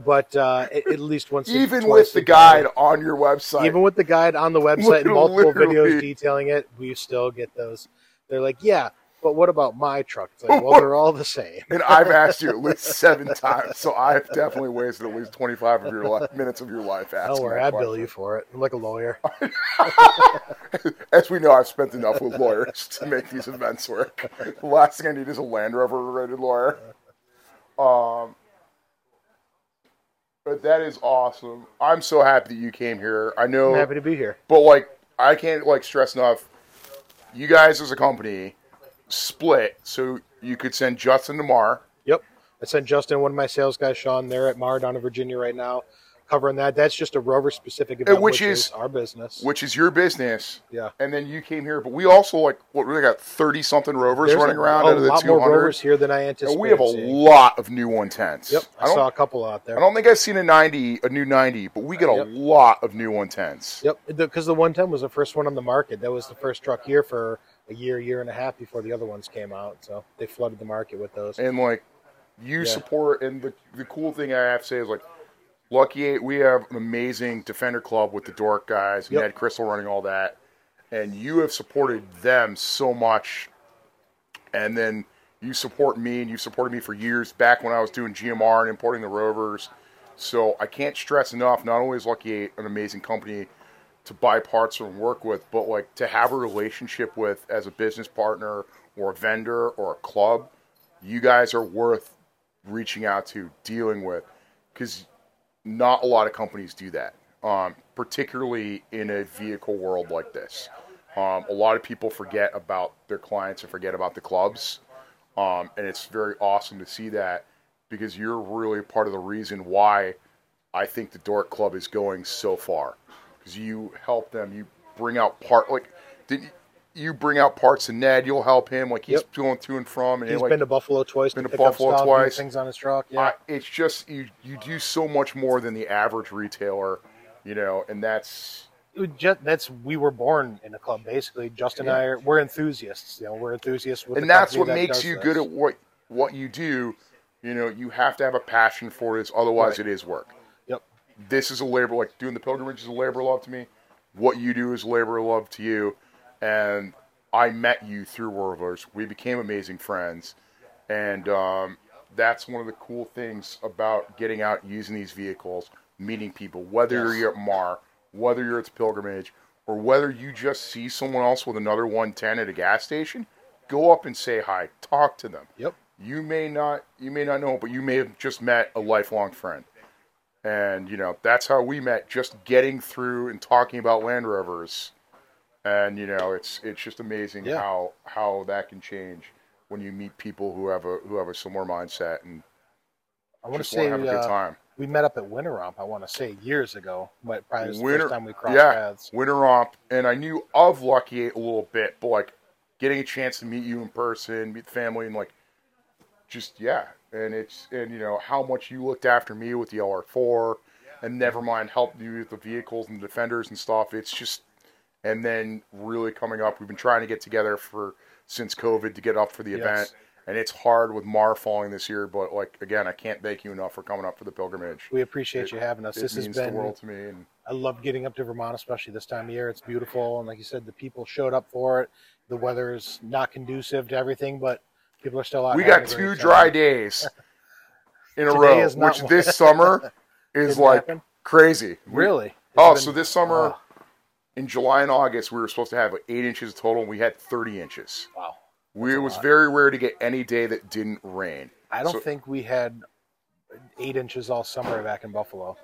but uh, at, at least once, Even with the a day- guide on your website. even with the guide on the website and multiple videos detailing it, we still get those. They're like, yeah, but what about my truck? It's like, well, they're all the same. and I've asked you at least seven times, so I've definitely wasted at least 25 of your li- minutes of your life asking Don't worry, I bill you for it. I'm like a lawyer. As we know, I've spent enough with lawyers to make these events work. The last thing I need is a Land Rover rated lawyer. Um, but that is awesome. I'm so happy that you came here. I know, I'm happy to be here. but like, I can't like stress enough. You guys as a company split, so you could send Justin to Mar. Yep. I sent Justin, one of my sales guys, Sean, there at Mar down in Virginia right now, covering that. That's just a rover specific event, which which, is- is, our business. which is your business. yeah. And then you came here, but we also like what we got thirty something rovers There's running a, around a out of the lot more rovers here than I anticipated. And we have a seeing. lot of new one tens. Yep. I, I saw a couple out there. I don't think I've seen a ninety, a new ninety, but we get a Yep. lot of new one tens. Yep. Because the 110 was the first one on the market. That was the first truck here for a year, year and a half before the other ones came out. So they flooded the market with those. And like you Yeah. support, and the the cool thing I have to say is like. Lucky Eight, we have an amazing defender club with the Dork guys, and Yep. Ned Crystal running all that, and you have supported them so much and then you support me and you supported me for years back when I was doing GMR and importing the rovers. So I can't stress enough. Not only is Lucky Eight an amazing company to buy parts and work with, but like to have a relationship with as a business partner or a vendor or a club, you guys are worth reaching out to, dealing with, because not a lot of companies do that, um, particularly in a vehicle world like this. Um, a lot of people forget about their clients and forget about the clubs, um, and it's very awesome to see that because you're really part of the reason why I think the Dork Club is going so far because you help them, you bring out part like did you, bring out parts to Ned, you'll help him like he's Yep. going to and from, and He's like, been to Buffalo twice. been to up Buffalo twice. Things on his truck. Yeah. I, it's just you you do so much more than the average retailer, you know, and that's just, that's we were born in a club basically. Justin and I are we're enthusiasts. You know, we're enthusiasts with and that's what that makes you this. good at what what you do. You know, you have to have a passion for this, otherwise Right. it is work. This is a labor like doing the pilgrimage is a labor of love to me. What you do is a labor of love to you, and I met you through Rovers. We became amazing friends, and um, that's one of the cool things about getting out using these vehicles, meeting people, whether Yes. you're at Mar, whether you're at the pilgrimage, or whether you just see someone else with another 110 at a gas station. Go up and say hi. Talk to them Yep. you may not you may not know but you may have just met a lifelong friend and you know that's how we met just getting through and talking about land rovers and you know it's it's just amazing Yeah. how how that can change when you meet people who have a who have a similar mindset and I want to just say want to have a good uh, time we met up at Winter Romp. I want to say years ago, but probably was the Winter- first time we crossed yeah paths. winter romp and i knew of lucky Eight a little bit but like getting a chance to meet you in person meet the family and like just yeah and it's and you know how much you looked after me with the lr4 and never mind helped you with the vehicles and the defenders and stuff it's just and then really coming up we've been trying to get together for since covid to get up for the Yes. event and it's hard with mar falling this year but like again i can't thank you enough for coming up for the pilgrimage We appreciate It- you having us. it This has means been the world to me and I love getting up to Vermont, especially this time of year. It's beautiful, and like you said, the people showed up for it. The weather is not conducive to everything, but people are still out. we got two dry days in a Today row, is not which one. this summer is Didn't like happen? crazy. We- Really? It's oh, been- so this summer oh, in July and August we were supposed to have like eight inches total. and We had thirty inches. wow. We, it was very rare to get any day that didn't rain. I don't So- think we had eight inches all summer back in Buffalo.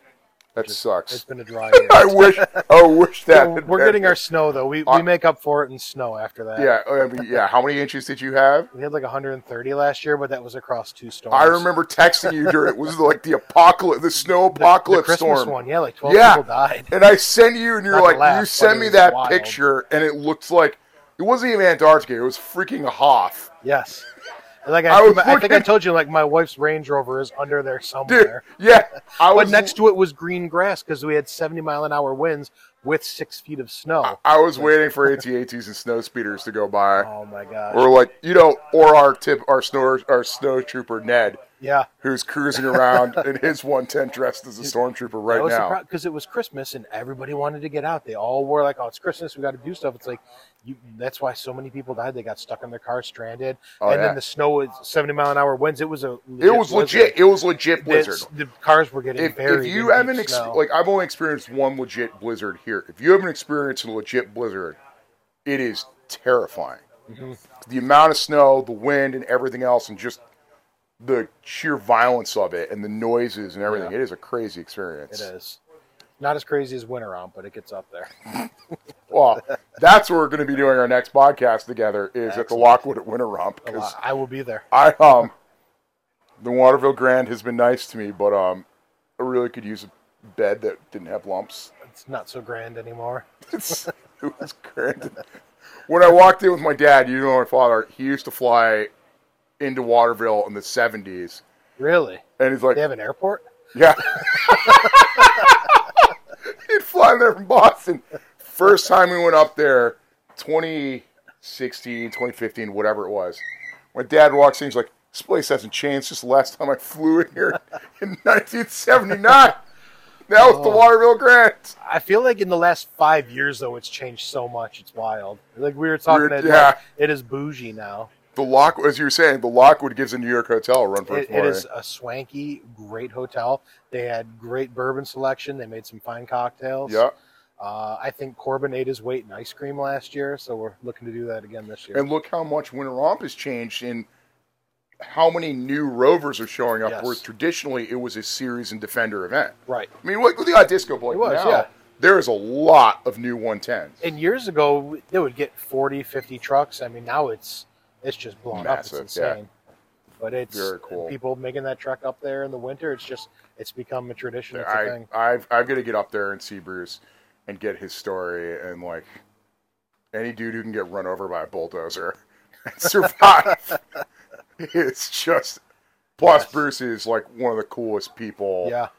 That It's sucks. It's been a dry year. I wish. I wish that. We're, had we're been- getting our snow though. We I- we uh, make up for it in snow after that. Yeah, oh, mean, yeah. How many inches did you have? We had like 130 last year, but that was across two storms. I remember texting you during it was like the apocalypse, the snow the, the apocalypse Christmas storm. one. Yeah, like 12 Yeah. people died. And I send you, and you're Not like, laugh, you sent me that wild. picture, and it looked like it wasn't even Antarctica; it was freaking Hoth. Yes. Like I I, was I, think I told you, like my wife's Range Rover is under there Dude, somewhere. yeah, I was But next to it was green grass because we had 70 mile an hour winds with six feet of snow. I was waiting for AT-ATs and snow speeders to go by, Oh my gosh! or like you know, or our tip, our snow, our snow trooper Ned, yeah, who's cruising around in his 110 dressed as a stormtrooper right now. because it was Christmas and everybody wanted to get out. They all were like, "Oh, it's Christmas, we got to do stuff." It's like, you, that's why so many people died. They got stuck in their car, stranded, Oh, and yeah. then the snow was seventy mile an hour winds. It was a It was legit. It was legit blizzard. It's- The cars were getting if, buried. if you haven't ex- like I've only experienced one legit blizzard here. If you haven't experienced a legit blizzard, it is terrifying. Mm-hmm. The amount of snow, the wind, and everything else, and just the sheer violence of it and the noises and everything. Yeah. It is a crazy experience. it is not as crazy as Winter on, but it gets up there. Well, that's where we're going to be doing our next podcast together. Is at the Lockwood at Winter Romp because. I will be there. I um the Waterville Grand has been nice to me, but um I really could use a bed that didn't have lumps. It's not so grand anymore. It's, it was grand. When I walked in with my dad, you know my father, he used to fly into Waterville in the seventies, Really? and he's like, They have an airport? "Yeah." He'd fly there from Boston. First time we went up there, 2016, 2015, whatever it was. My dad walks in, he's like, "This place hasn't changed since the last time I flew in here in 1979." That was the Oh. Waterville Grand. I feel like in the last five years, though, it's changed so much. It's wild. Like we were talking, it, yeah. like, it is bougie now. The Lock, as you were saying, the Lockwood gives a New York hotel a run for its It, it money. It is a swanky, great hotel. They had great bourbon selection. They made some fine cocktails. Yeah, Uh, I think Corbin ate his weight in ice cream last year, so we're looking to do that again this year. and look how much Winter Romp has changed in how many new rovers are showing up. Yes. Whereas traditionally it was a series and defender event. right. I mean, look, look at Disco was, now, yeah. There is a lot of new 110s. And years ago, they would get 40, 50 trucks. I mean, now it's it's just blown Massive, up. It's yeah. insane. But it's Very cool. people making that trek up there in the winter. It's just it's become a tradition. It's a I, thing. I've, I've got to get up there and see Bruce and get his story. And like any dude who can get run over by a bulldozer and survive, it's just. Plus, Yes. Bruce is like one of the coolest people. Yeah.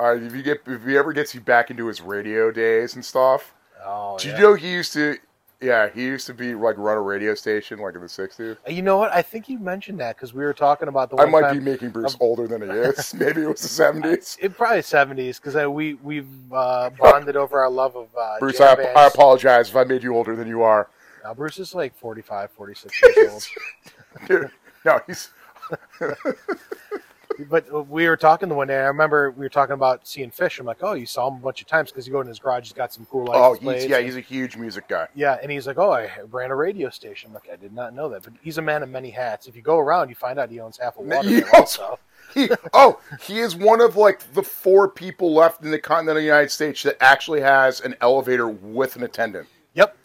Uh, if you get if he ever gets you back into his radio days and stuff, Oh, did yeah. you know he used to? Yeah, he used to be like run a radio station like in the '60s. You know what? I think you mentioned that because we were talking about the I might be making Bruce of- older than he is. Maybe it was the '70s. It probably seventies because we we've uh, bonded over our love of uh, Bruce, I. I apologize if I made you older than you are. Now, Bruce is like 45, 46 years old. Dude, no, he's But we were talking the one day. I remember we were talking about seeing Phish. I'm like, oh, you saw him a bunch of times because you go in his garage. He's got some cool lights. oh, he's yeah, and- he's a huge music guy. yeah. And he's like, oh, I ran a radio station. I'm like, I did not know that. But he's a man of many hats. If you go around, you find out he owns half a water. He also. He, oh, he is one of like the four people left in the continental United States that actually has an elevator with an attendant Yep.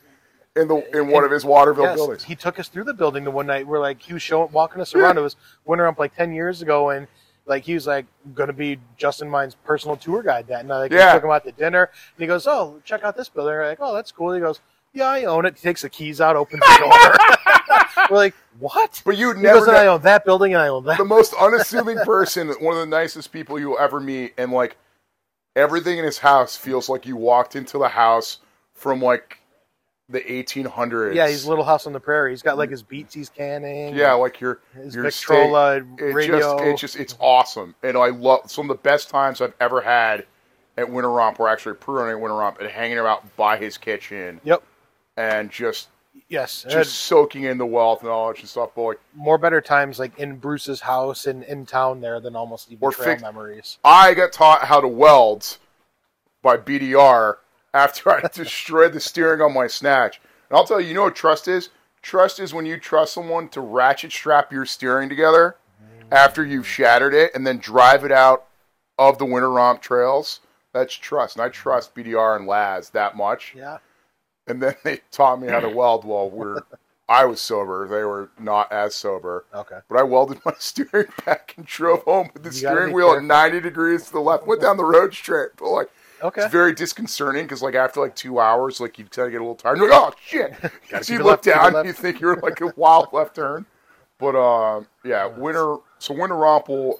in the in one of his Waterville Yes, buildings. he took us through the building the one night. We're like, he was showing, walking us around. It was winter up like ten years ago, and like he was like going to be Justin Mine's personal tour guide that night. Like, Yeah. we took him out to dinner, and he goes, "Oh, check out this building." We're like, "Oh, that's cool." He goes, "Yeah, I own it." He takes the keys out, opens the door. We're like, "What?" But you'd He never goes, "And I own that building, and I own that." the most unassuming person, one of the nicest people you'll ever meet, and like everything in his house feels like you walked into the house from like the 1800s. Yeah, he's Little House on the Prairie. He's got like his beats he's canning. yeah, like your his your Victrola it radio. Just, it's just it's awesome, and I love some of the best times I've ever had at Winter Romp were actually pre-running at Winter Romp and hanging out by his kitchen Yep. and just Yes. just and soaking in the wealth knowledge and stuff. Like, more better times like in Bruce's house and in town there than almost even Or trail fix- memories. I got taught how to weld by BDR after I destroyed the steering on my snatch. And I'll tell you, you know what trust is? Trust is when you trust someone to ratchet strap your steering together after you've shattered it and then drive it out of the winter romp trails. That's trust. And I trust BDR and Laz that much. Yeah. And then they taught me how to weld while we're I was sober. They were not as sober. Okay. But I welded my steering back and drove home with the You steering wheel at 90 degrees to the left. Went down the road straight. But like, Okay. it's very disconcerting because like after like two hours, like you kind of get a little tired. You're like, oh shit! So you look left, down, left. you think you're like a wild left turn. But um, yeah, winter. So winter romp will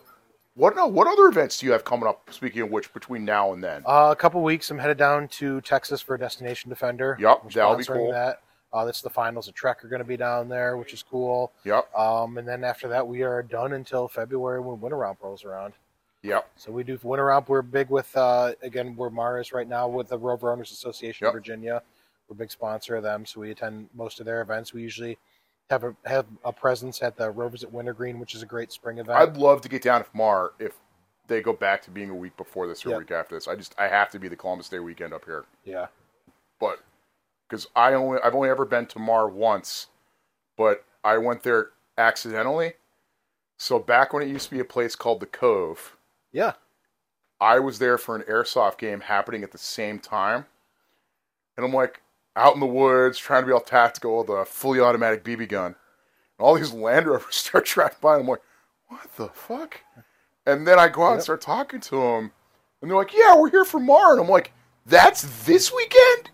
What no? What other events do you have coming up? Speaking of which, between now and then, Uh, a couple weeks, I'm headed down to Texas for Destination Defender. Yep, that'll be cool. That. Uh, that's the finals. The Trek are going to be down there, which is cool. yep, Um, and then after that, we are done until February when Winter Romp rolls around. Yep, So we do Winter Romp. We're big with uh, again we're Mars right now with the Rover Owners Association Yep. of Virginia. We're a big sponsor of them, so we attend most of their events. We usually have a have a presence at the Rovers at Wintergreen, which is a great spring event. I'd love to get down to Mar if they go back to being a week before this or a week after this. I just I have to be the Columbus Day weekend up here, yeah, but because I only I've only ever been to Mar once, but I went there accidentally. So back when it used to be a place called the Cove, yeah. I was there for an airsoft game happening at the same time. And I'm like out in the woods trying to be all tactical with a fully automatic BB gun. And all these Land Rovers start driving by. And I'm like, what the fuck? And then I go out and start talking to them. And they're like, yeah, we're here for Mar. And I'm like, that's this weekend?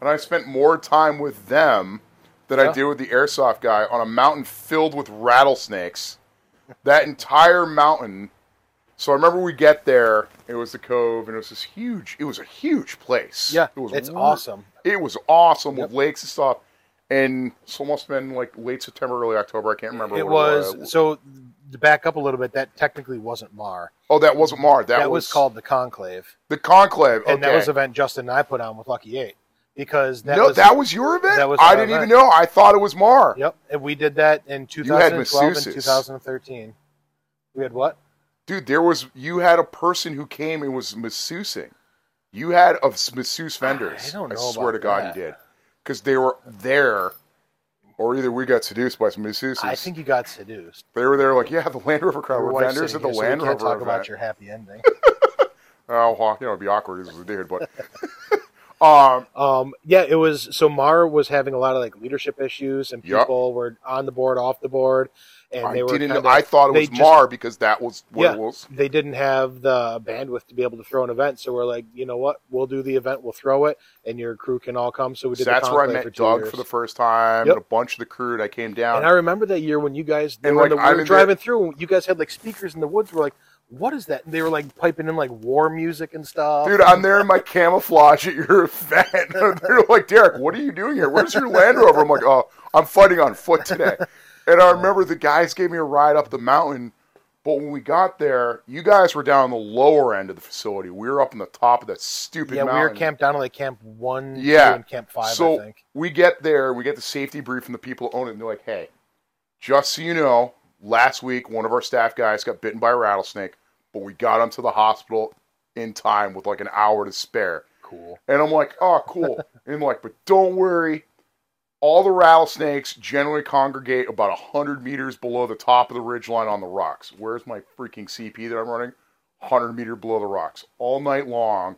And I spent more time with them than I did with the airsoft guy on a mountain filled with rattlesnakes. That entire mountain so I remember we get there. It was the Cove, and it was this huge. It was a huge place. Yeah, it was it's re- awesome. It was awesome Yep. with lakes and stuff. And it's almost been like late September, early October. I can't remember. It what was so to back up a little bit. That technically wasn't Mar. Oh, that wasn't Mar. That, That, was, called the Conclave, the Conclave. Okay. and that was an event Justin and I put on with Lucky Eight because that no, was that was your event. that was I didn't event. even know. I thought it was Mar. Yep, and we did that in 2012 and 2013. We had what? Dude, there was you had a person who came and was masseusing. You had of masseuse vendors. I don't know I swear to God, that. you did, because they were there, or either we got seduced by some masseuses. I think you got seduced. they were there like, yeah, the Land Rover crowd Your were vendors at the here, Land can't Rover talk event. about your happy ending. Oh, well, you know, it'd be awkward as a dude, but um, um, yeah, it was. So Mar was having a lot of like leadership issues, and people were on the board, off the board, and I they were. didn't. kinda- I thought it was just- Mar because that was what Yeah. it was. They didn't have the bandwidth to be able to throw an event, so we're like, you know what? We'll do the event, we'll throw it, and your crew can all come. So we So did. that's where I met for Doug years. for the first time, Yep. and a bunch of the crew. I came down. And I remember that year when you guys And, were, like, the, we were driving through. and You guys had like speakers in the woods. We're like, what is that? And they were like piping in like war music and stuff. Dude, I'm there in my camouflage at your event. They're like, Derek, what are you doing here? Where's your Land Rover? I'm like, oh, I'm fighting on foot today. And I remember the guys gave me a ride up the mountain. But when we got there, you guys were down on the lower end of the facility. We were up on the top of that stupid yeah, mountain. we were camped down at like camp one, Yeah. and camp five. so I think. we get there, we get the safety brief from the people who own it, and they're like, hey, just so you know, last week one of our staff guys got bitten by a rattlesnake, but we got him to the hospital in time with like an hour to spare. Cool. And I'm like, oh, cool. and I'm like, but don't worry. All the rattlesnakes generally congregate about 100 meters below the top of the ridgeline on the rocks. Where's my freaking CP that I'm running? 100 meter below the rocks. All night long,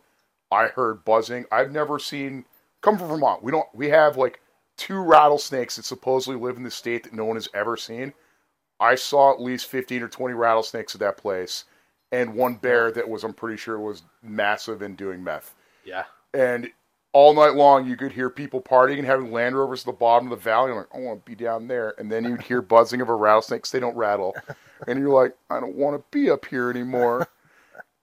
I heard buzzing. I've never seen, come from Vermont. We don't, we have like two rattlesnakes that supposedly live in the state that no one has ever seen. I saw at least 15 or 20 rattlesnakes at that place and one bear that was, I'm pretty sure, was massive and doing meth Yeah. and all night long you could hear people partying and having Land Rovers at the bottom of the valley. I'm like, I want to be down there, and then you'd hear buzzing of a rattlesnake 'cause they don't rattle, and you're like, I don't want to be up here anymore.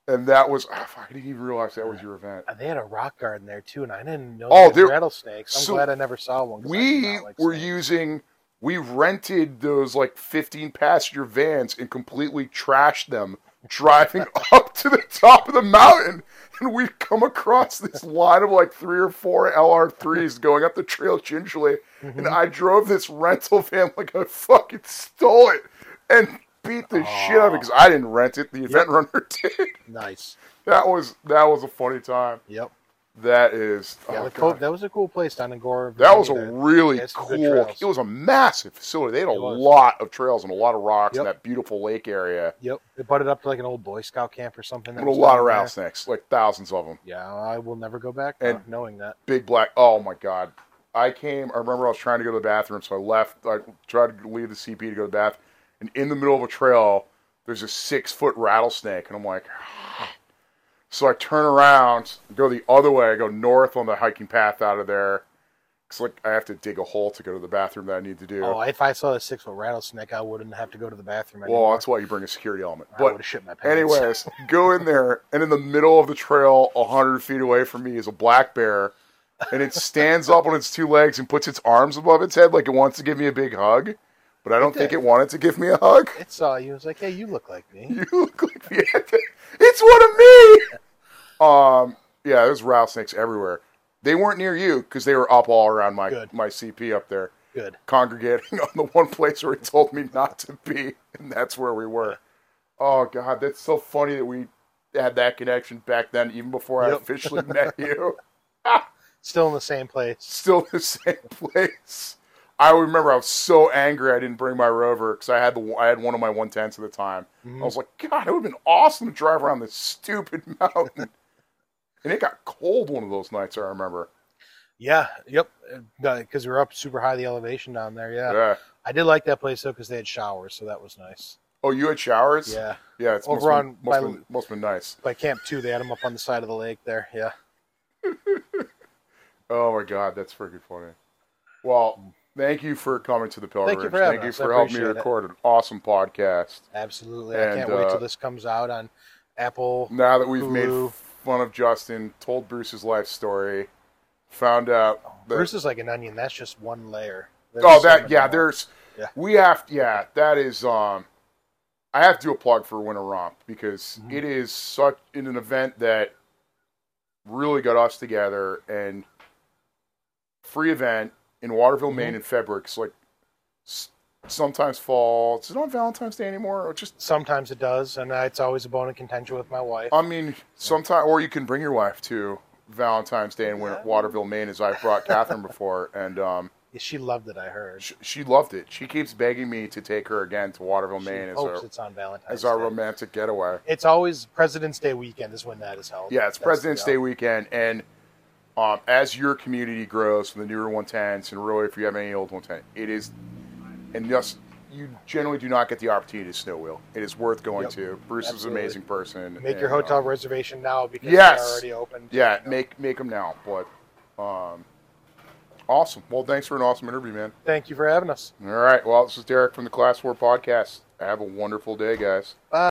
And that was ah, I didn't even realize that was your event. They had a rock garden there too, and I didn't know Oh, they had rattlesnakes. I'm so glad I never saw one. We like were snakes. using we rented those like 15 passenger vans and completely trashed them driving up to the top of the mountain and we'd come across this line of like three or four LR3s going up the trail gingerly Mm-hmm. and I drove this rental van like I fucking stole it and beat the shit out of it because I didn't rent it the event runner did nice. that was that was a funny time Yep. That is oh, Yeah, oh, the God. That was a cool place down in Gore. That was a really It's some good cool. It was a massive facility. They had a lot of trails and a lot of rocks in that beautiful lake area. Yep, it butted up to like an old Boy Scout camp or something. And a lot of rattlesnakes, like thousands of them. Yeah, I will never go back And- now, knowing that. Big black. Oh my god! I came. I remember I was trying to go to the bathroom, so I left. I tried to leave the CP to go to the bath, and in the middle of a trail, there's a six foot rattlesnake, and I'm like. So I turn around, go the other way. I go north on the hiking path out of there, It's like I have to dig a hole to go to the bathroom that I need to do. Oh, if I saw a six foot rattlesnake, I wouldn't have to go to the bathroom well, that's why you bring a security element. I would But have shit my pants. anyways, go in there, and in the middle of the trail, hundred feet away from me, is a black bear, and it stands up on its two legs and puts its arms above its head like it wants to give me a big hug. But I don't think it wanted to give me a hug. it saw you. It was like, hey, you look like me. You look like the It's one of me. Um, yeah, there's rattlesnakes everywhere. They weren't near you because they were up all around my Good. my CP up there, Good. congregating on the one place where he told me not to be, and that's where we were. Oh God, that's so funny that we had that connection back then, even before I officially met you. Still in the same place. Still in the same place. I remember I was so angry I didn't bring my rover because I had the I had one of my one tens at the time. Mm-hmm. I was like, God, it would have been awesome to drive around this stupid mountain. And it got cold one of those nights. I remember. Yeah. Yep. Because we were up super high the elevation down there. Yeah. Yeah. I did like that place though because they had showers, so that was nice. Oh, you had showers? Yeah. Yeah. It's Over on- been, must, by- been, must been nice. By Camp Two, they had them up on the side of the lake there. Yeah. Oh my God, that's freaking funny. Well, thank you for coming to the pilgrimage. Thank you for Thank you for helping me appreciate it. record an awesome podcast. Absolutely. And, I can't wait uh, till this comes out on Apple. Now that we've Hulu. made fun of Justin, told Bruce's life story, found out that Bruce is like an onion. That's just one layer. There's oh that many yeah more. there's Yeah. we have yeah that is um I have to do a plug for Winter Romp because Mhm. it is such in an event that really got us together and free event in Waterville, Mhm. Maine in February. It's like sometimes fall. Is it on Valentine's Day anymore? Or just Sometimes it does, and it's always a bone of contention with my wife. I mean, sometimes, or you can bring your wife to Valentine's Day in. Waterville, Maine, as I've brought Catherine before, and um, Yeah, she loved it. I heard. she, she loved it. She keeps begging me to take her again to Waterville, She Maine, as hopes our it's on Valentine's as our Day. romantic getaway. It's always President's Day weekend is when that is held. Yeah, it's That's the President's Day weekend, and um, as your community grows from the newer 110s, and really, if you have any old 110, it is, and just you generally do not get the opportunity to snow wheel. It is worth going Yep. to. Bruce Absolutely. is an amazing person. Make your hotel um, reservation now because Yes. they're already open. Yeah, You know. make make them now. But um, awesome. Well, thanks for an awesome interview, man. Thank you for having us. All right. Well, this is Derek from the Class Four Podcast. Have a wonderful day, guys. Bye.